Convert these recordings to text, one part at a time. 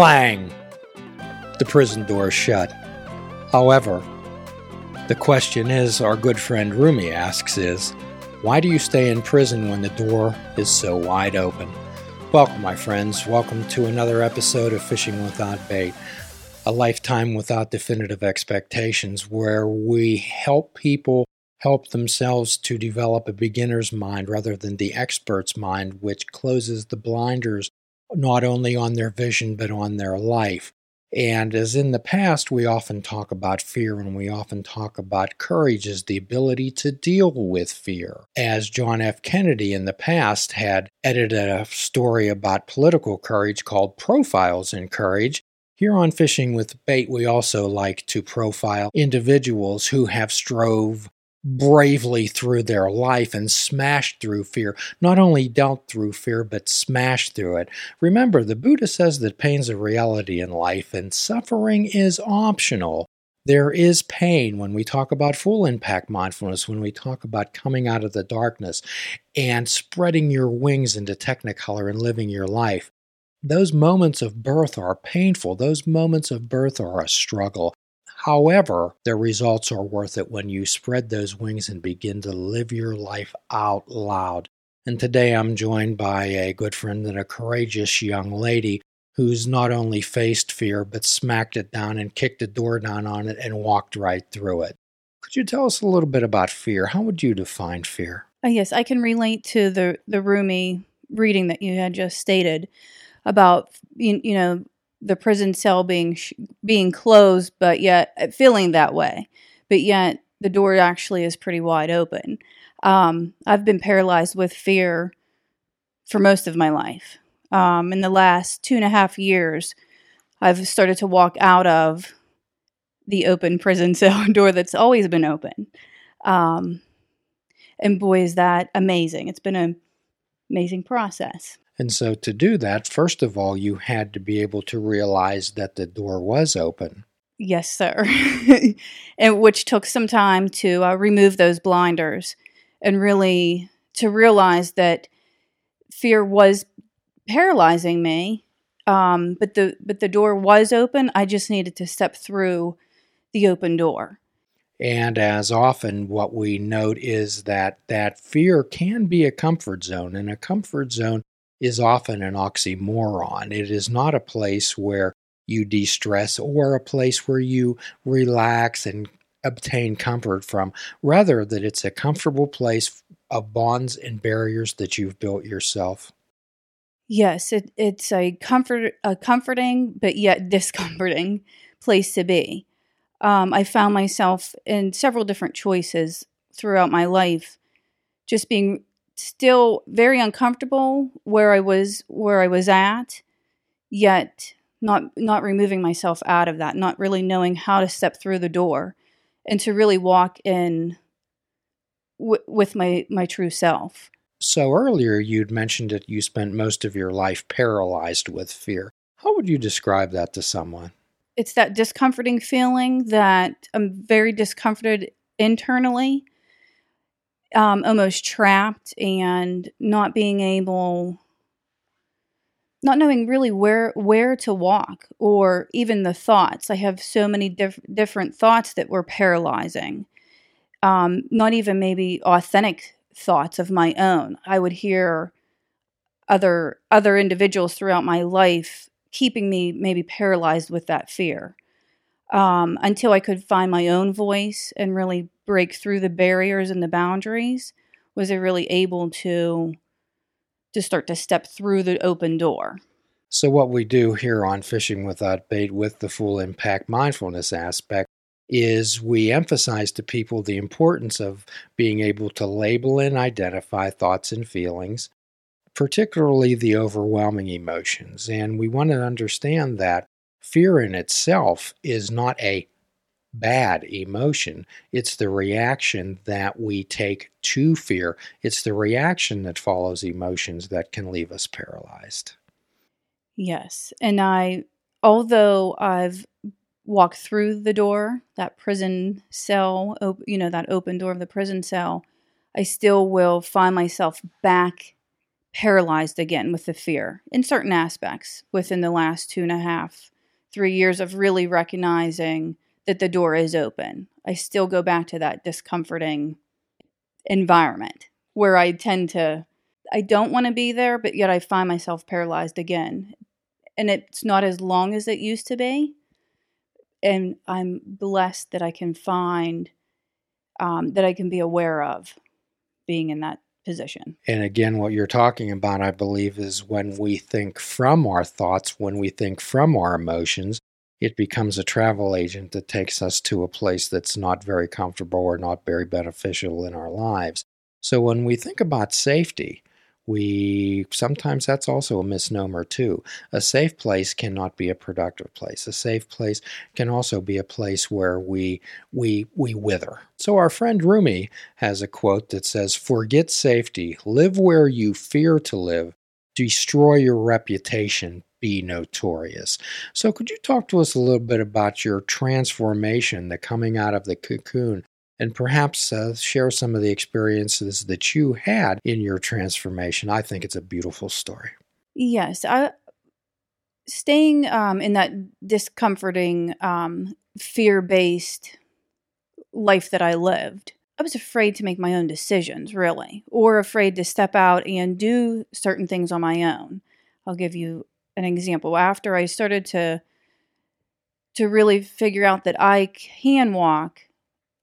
Clang! The prison door shut. However, the question is, our good friend Rumi asks is, why do you stay in prison when the door is so wide open? Welcome, my friends. Welcome to another episode of Fishing Without Bait, a lifetime without definitive expectations, where we help people help themselves to develop a beginner's mind rather than the expert's mind, which closes the blinders not only on their vision but on their life. And as in the past, we often talk about fear and we often talk about courage as the ability to deal with fear. As John F. Kennedy in the past had edited a story about political courage called Profiles in Courage. Here on Fishing with Bait, we also like to profile individuals who have strove bravely through their life and smashed through fear. Not only dealt through fear, but smashed through it. Remember, the Buddha says that pain's a reality in life and suffering is optional. There is pain when we talk about full impact mindfulness, when we talk about coming out of the darkness and spreading your wings into technicolor and living your life. Those moments of birth are painful. Those moments of birth are a struggle. However, the results are worth it when you spread those wings and begin to live your life out loud. And today I'm joined by a good friend and a courageous young lady who's not only faced fear, but smacked it down and kicked the door down on it and walked right through it. Could you tell us a little bit about fear? How would you define fear? Uh, yes, I can relate to the the Rumi reading that you had just stated about you, you know the prison cell being sh- being closed, but yet uh, feeling that way, but yet the door actually is pretty wide open. Um, I've been paralyzed with fear for most of my life. Um, in the last two and a half years, I've started to walk out of the open prison cell door that's always been open. Um, and boy, is that amazing! It's been an amazing process. And so, to do that, first of all, you had to be able to realize that the door was open. Yes, sir. and which took some time to uh, remove those blinders and really to realize that fear was paralyzing me. Um, but the but the door was open. I just needed to step through the open door. And as often, what we note is that that fear can be a comfort zone, and a comfort zone is often an oxymoron. It is not a place where you de stress or a place where you relax and obtain comfort from. Rather, that it's a comfortable place of bonds and barriers that you've built yourself. Yes, it, it's a comfort, a comforting but yet discomforting place to be. Um, I found myself in several different choices throughout my life, just being still very uncomfortable where I was where I was at, yet not not removing myself out of that, not really knowing how to step through the door and to really walk in w- with my my true self. So earlier you'd mentioned that you spent most of your life paralyzed with fear. How would you describe that to someone? It's that discomforting feeling that I'm very discomforted internally um, almost trapped and not being able not knowing really where where to walk or even the thoughts. I have so many diff- different thoughts that were paralyzing um, not even maybe authentic thoughts of my own. I would hear other other individuals throughout my life keeping me maybe paralyzed with that fear um, until i could find my own voice and really break through the barriers and the boundaries was I really able to to start to step through the open door. So what we do here on Fishing Without Bait with the full impact mindfulness aspect is we emphasize to people the importance of being able to label and identify thoughts and feelings, particularly the overwhelming emotions. And we want to understand that fear in itself is not a bad emotion. It's the reaction that we take to fear. It's the reaction that follows emotions that can leave us paralyzed. Yes. And I, although I've walked through the door, that prison cell, you know, that open door of the prison cell, I still will find myself back paralyzed again with the fear in certain aspects within the last two and a half, three years of really recognizing that the door is open. I still go back to that discomforting environment where I tend to, I don't want to be there, but yet I find myself paralyzed again. And it's not as long as it used to be. And I'm blessed that I can find, um, that I can be aware of being in that position. And again, what you're talking about, I believe, is when we think from our thoughts, when we think from our emotions, it becomes a travel agent that takes us to a place that's not very comfortable or not very beneficial in our lives. So when we think about safety, we sometimes that's also a misnomer too. A safe place cannot be a productive place. A safe place can also be a place where we we we wither. So our friend Rumi has a quote that says, "Forget safety, live where you fear to live, destroy your reputation, be notorious." So could you talk to us a little bit about your transformation, the coming out of the cocoon and perhaps uh, share some of the experiences that you had in your transformation. I think it's a beautiful story. Yes, I staying um, in that discomforting, um, fear-based life that I lived. I was afraid to make my own decisions, really, or afraid to step out and do certain things on my own. I'll give you an example. After I started to to really figure out that I can walk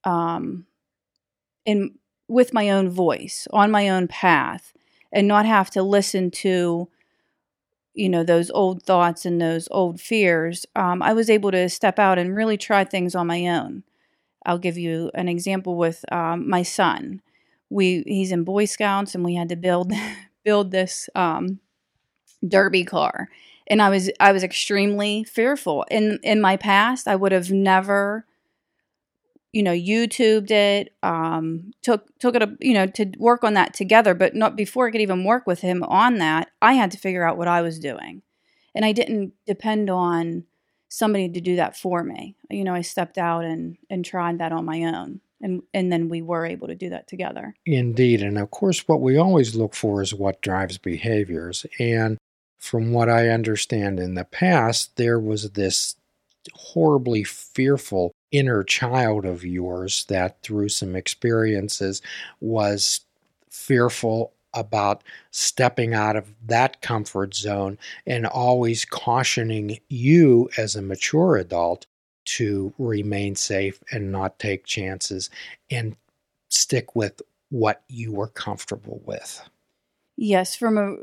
um, in with my own voice on my own path and not have to listen to you know those old thoughts and those old fears um, i was able to step out and really try things on my own i'll give you an example with um, my son. We he's in boy scouts and we had to build build this um, derby car. And i was i was extremely fearful. In in my past i would have never you know youtubed it um, took took it you know to work on that together. But not before i could even work with him on that i had to figure out what i was doing. And i didn't depend on somebody to do that for me. You know i stepped out and and tried that on my own and and then we were able to do that together. Indeed and of course what we always look for is what drives behaviors and from what i understand in the past there was this horribly fearful inner child of yours that through some experiences was fearful about stepping out of that comfort zone and always cautioning you as a mature adult to remain safe and not take chances and stick with what you were comfortable with. Yes, from a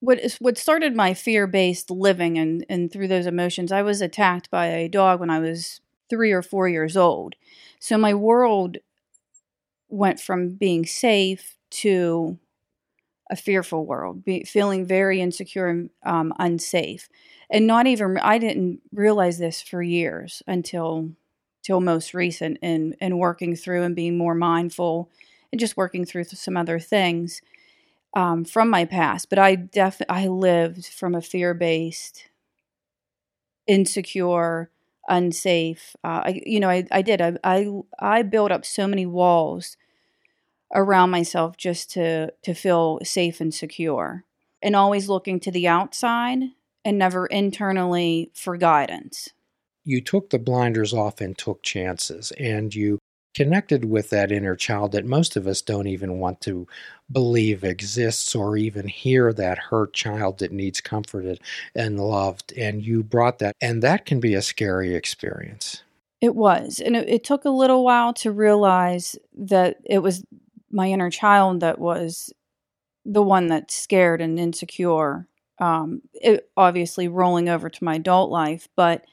what what started my fear-based living and and through those emotions, I was attacked by a dog when I was three or four years old. So my world went from being safe to a fearful world, be, feeling very insecure and um, unsafe, and not even I didn't realize this for years until till most recent in in working through and being more mindful and just working through some other things um, from my past. But I def I lived from a fear based, insecure, unsafe. Uh, I, you know, I, I did. I, I, I built up so many walls around myself just to, to feel safe and secure and always looking to the outside and never internally for guidance. You took the blinders off and took chances, and you connected with that inner child that most of us don't even want to believe exists or even hear that hurt child that needs comforted and loved. And you brought that, and that can be a scary experience. It was. And it, it took a little while to realize that it was my inner child that was the one that's scared and insecure. Um, it obviously rolling over to my adult life, but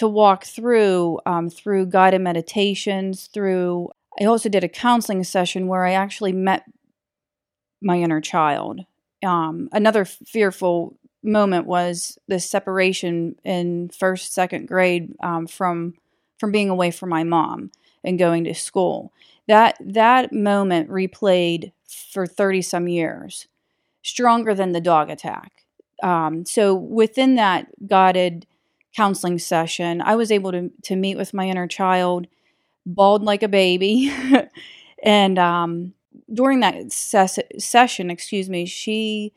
to walk through um, through guided meditations through i also did a counseling session where i actually met my inner child um, another fearful moment was the separation in first second grade um, from from being away from my mom and going to school that that moment replayed for 30 some years stronger than the dog attack um, so within that guided counseling session, I was able to to meet with my inner child, bawled like a baby, and um, during that ses- session, excuse me, she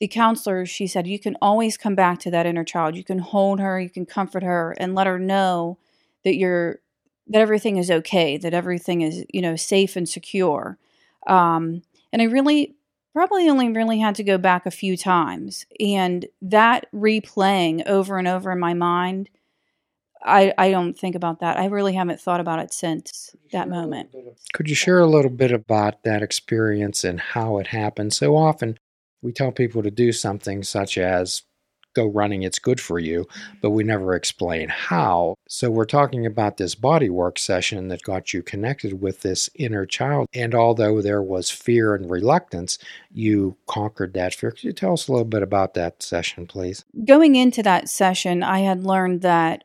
the counselor, she said, you can always come back to that inner child. You can hold her, you can comfort her, and let her know that you're that everything is okay, that everything is you know safe and secure. Um, and I really probably only really had to go back a few times, and that replaying over and over in my mind. I, I don't think about that. I really haven't thought about it since that moment. Could you share a little bit about that experience and how it happened? So often we tell people to do something such as go running, it's good for you, but we never explain how. So we're talking about this body work session that got you connected with this inner child. And although there was fear and reluctance, you conquered that fear. Could you tell us a little bit about that session, please? Going into that session, I had learned that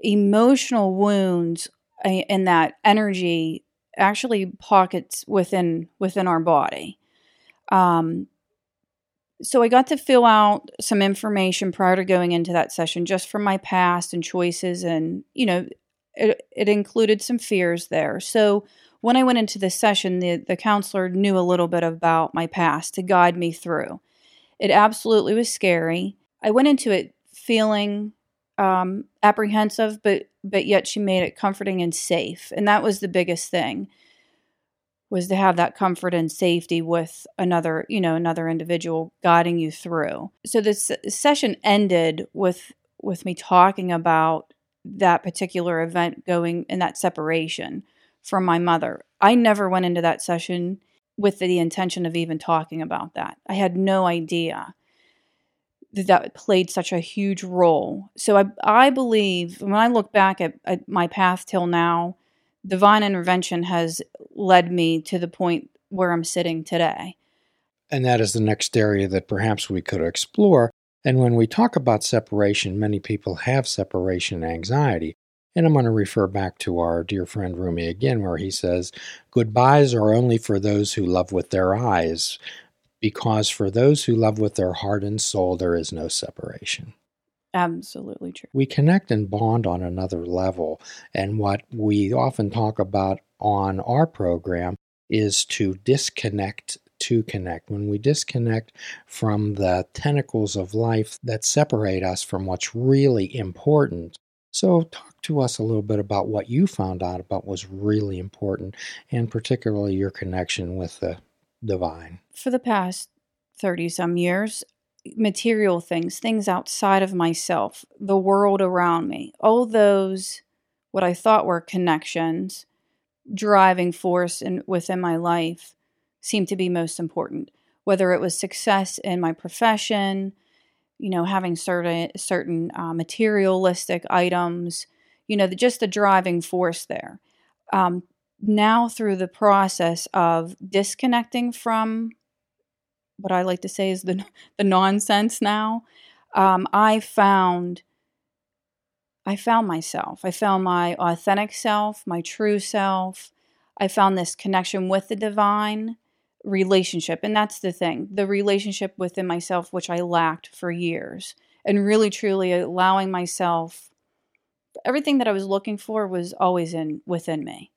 emotional wounds and that energy actually pockets within within our body. Um, so I got to fill out some information prior to going into that session just from my past and choices and you know it, it included some fears there. So when I went into this session the the counselor knew a little bit about my past to guide me through. It absolutely was scary. I went into it feeling um, apprehensive but but yet she made it comforting and safe and that was the biggest thing was to have that comfort and safety with another, you know, another individual guiding you through. So this session ended with with me talking about that particular event going and that separation from my mother. I never went into that session with the intention of even talking about that. I had no idea that that played such a huge role. So I I believe when I look back at, at my path till now, divine intervention has led me to the point where I'm sitting today. And that is the next area that perhaps we could explore. And when we talk about separation, many people have separation anxiety. And I'm going to refer back to our dear friend Rumi again, where he says, Goodbyes are only for those who love with their eyes, because for those who love with their heart and soul, there is no separation. Absolutely true. We connect and bond on another level. And what we often talk about on our program is to disconnect to connect. When we disconnect from the tentacles of life that separate us from what's really important. So, talk to us a little bit about what you found out about was really important, and particularly your connection with the divine. For the past 30 some years, material things, things outside of myself, the world around me, all those what I thought were connections, driving force in, within my life seemed to be most important. Whether it was success in my profession, you know, having certain certain uh, materialistic items, you know, the, just the driving force there. Um, now, through the process of disconnecting from what I like to say is the the nonsense now. Um, I found I found myself. I found my authentic self, my true self. I found this connection with the divine relationship. And that's the thing the relationship within myself, which I lacked for years. And really, truly allowing myself everything that I was looking for was always in within me.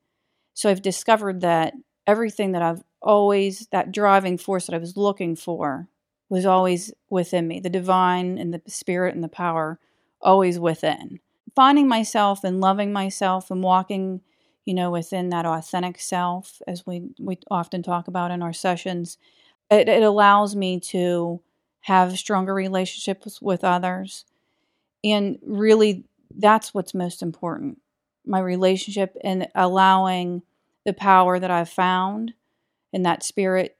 So I've discovered that everything that I've always, that driving force that I was looking for was always within me. The divine and the spirit and the power always within. Finding myself and loving myself and walking, you know, within that authentic self, as we, we often talk about in our sessions, it, it allows me to have stronger relationships with others. And really, that's what's most important my relationship and allowing the power that I've found in that spirit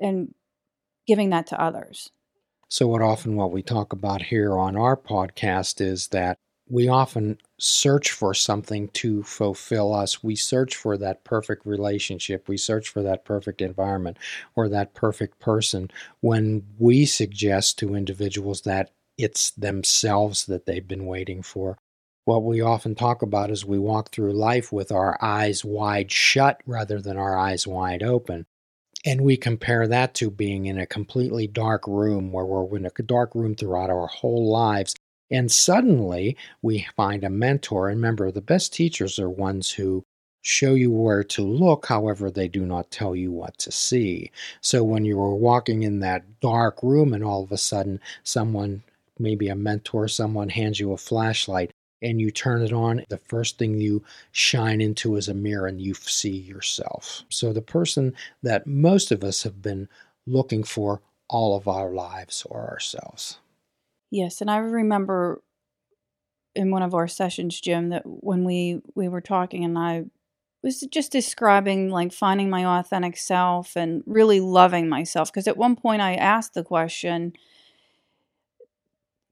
and giving that to others. So, what often what we talk about here on our podcast is that we often search for something to fulfill us. We search for that perfect relationship. We search for that perfect environment or that perfect person when we suggest to individuals that it's themselves that they've been waiting for. What we often talk about is we walk through life with our eyes wide shut rather than our eyes wide open. And we compare that to being in a completely dark room where we're in a dark room throughout our whole lives. And suddenly we find a mentor. And remember, the best teachers are ones who show you where to look, however, they do not tell you what to see. So when you were walking in that dark room and all of a sudden someone, maybe a mentor, someone hands you a flashlight and you turn it on, the first thing you shine into is a mirror and you see yourself. So the person that most of us have been looking for all of our lives or ourselves. Yes, and I remember in one of our sessions, Jim, that when we we were talking and I was just describing like finding my authentic self and really loving myself because at one point I asked the question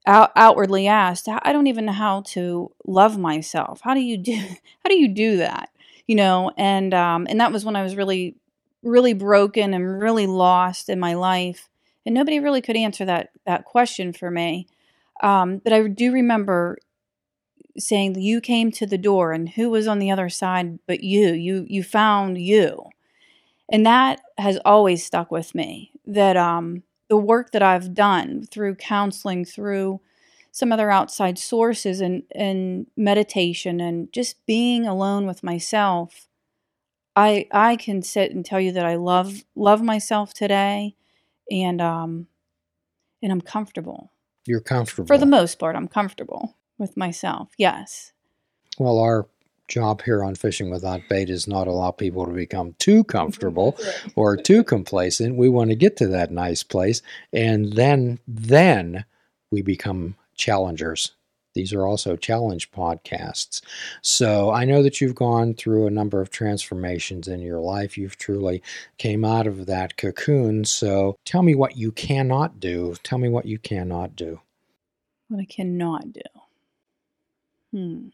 out, outwardly asked I don't even know how to love myself. How do you do how do you do that? You know and um and that was when I was really really broken and really lost in my life and nobody really could answer that that question for me. Um but I do remember saying you came to the door and who was on the other side but you? You you found you. And that has always stuck with me that um the work that I've done through counseling through some other outside sources and and meditation and just being alone with myself I I can sit and tell you that I love love myself today and um and I'm comfortable. You're comfortable. For the most part, I'm comfortable with myself. Yes. Well, our job here on Fishing Without Bait is not allow people to become too comfortable or too complacent. We want to get to that nice place and then then we become challengers. These are also challenge podcasts. So I know that you've gone through a number of transformations in your life. You've truly came out of that cocoon. So tell me what you cannot do. Tell me what you cannot do. What I cannot do. Hmm.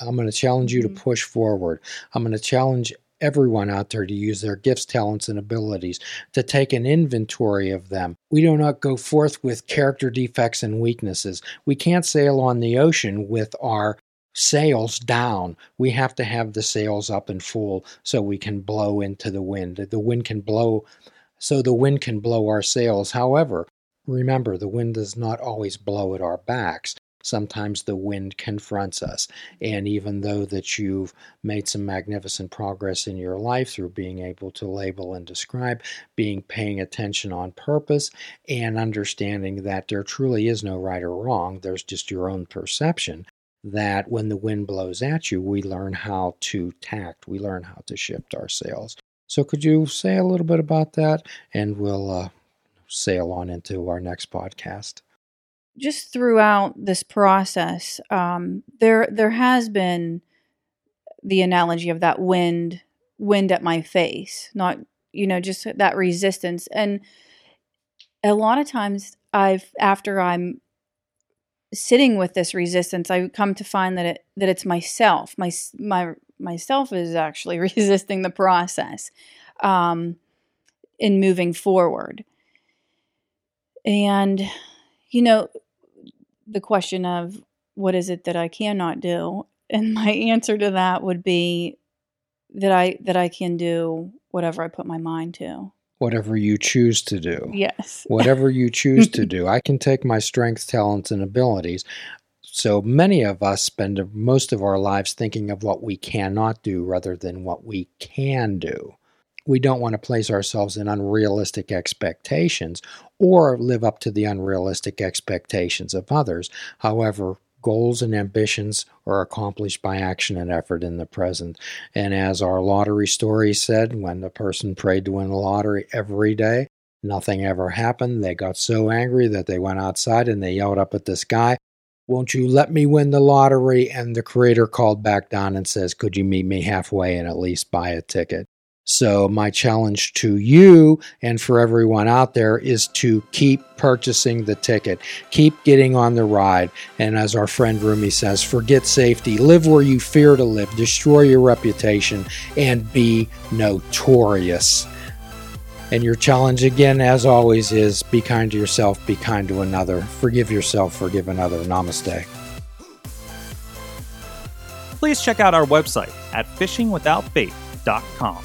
I'm going to challenge you to Mhm. push forward. I'm going to challenge everyone out there to use their gifts, talents, and abilities, to take an inventory of them. We do not go forth with character defects and weaknesses. We can't sail on the ocean with our sails down. We have to have the sails up and full so we can blow into the wind. The wind can blow, so the wind can blow our sails. However, remember, the wind does not always blow at our backs. Sometimes the wind confronts us. And even though that you've made some magnificent progress in your life through being able to label and describe, being paying attention on purpose, and understanding that there truly is no right or wrong, there's just your own perception. That when the wind blows at you, we learn how to tact, we learn how to shift our sails. So, could you say a little bit about that? And we'll uh, sail on into our next podcast. Just throughout this process, um, there there has been the analogy of that wind wind at my face, not you know just that resistance. And a lot of times, I've after I'm sitting with this resistance, I come to find that it that it's myself. My my myself is actually resisting the process um, in moving forward. And you know, the question of what is it that I cannot do, and my answer to that would be that I that I can do whatever I put my mind to. Whatever you choose to do. Yes. whatever you choose to do. I can take my strengths, talents, and abilities. So many of us spend most of our lives thinking of what we cannot do rather than what we can do. We don't want to place ourselves in unrealistic expectations or live up to the unrealistic expectations of others. However, goals and ambitions are accomplished by action and effort in the present. And as our lottery story said, when the person prayed to win the lottery every day, Nothing ever happened. They got so angry that they went outside and they yelled up at the sky, Won't you let me win the lottery? And the creator called back down and says, Could you meet me halfway and at least buy a ticket? So, my challenge to you and for everyone out there is to keep purchasing the ticket, keep getting on the ride. And as our friend Rumi says, forget safety, live where you fear to live, destroy your reputation, and be notorious. And your challenge again, as always, is be kind to yourself, be kind to another, forgive yourself, forgive another. Namaste. please check out our website at fishingwithoutbait.com,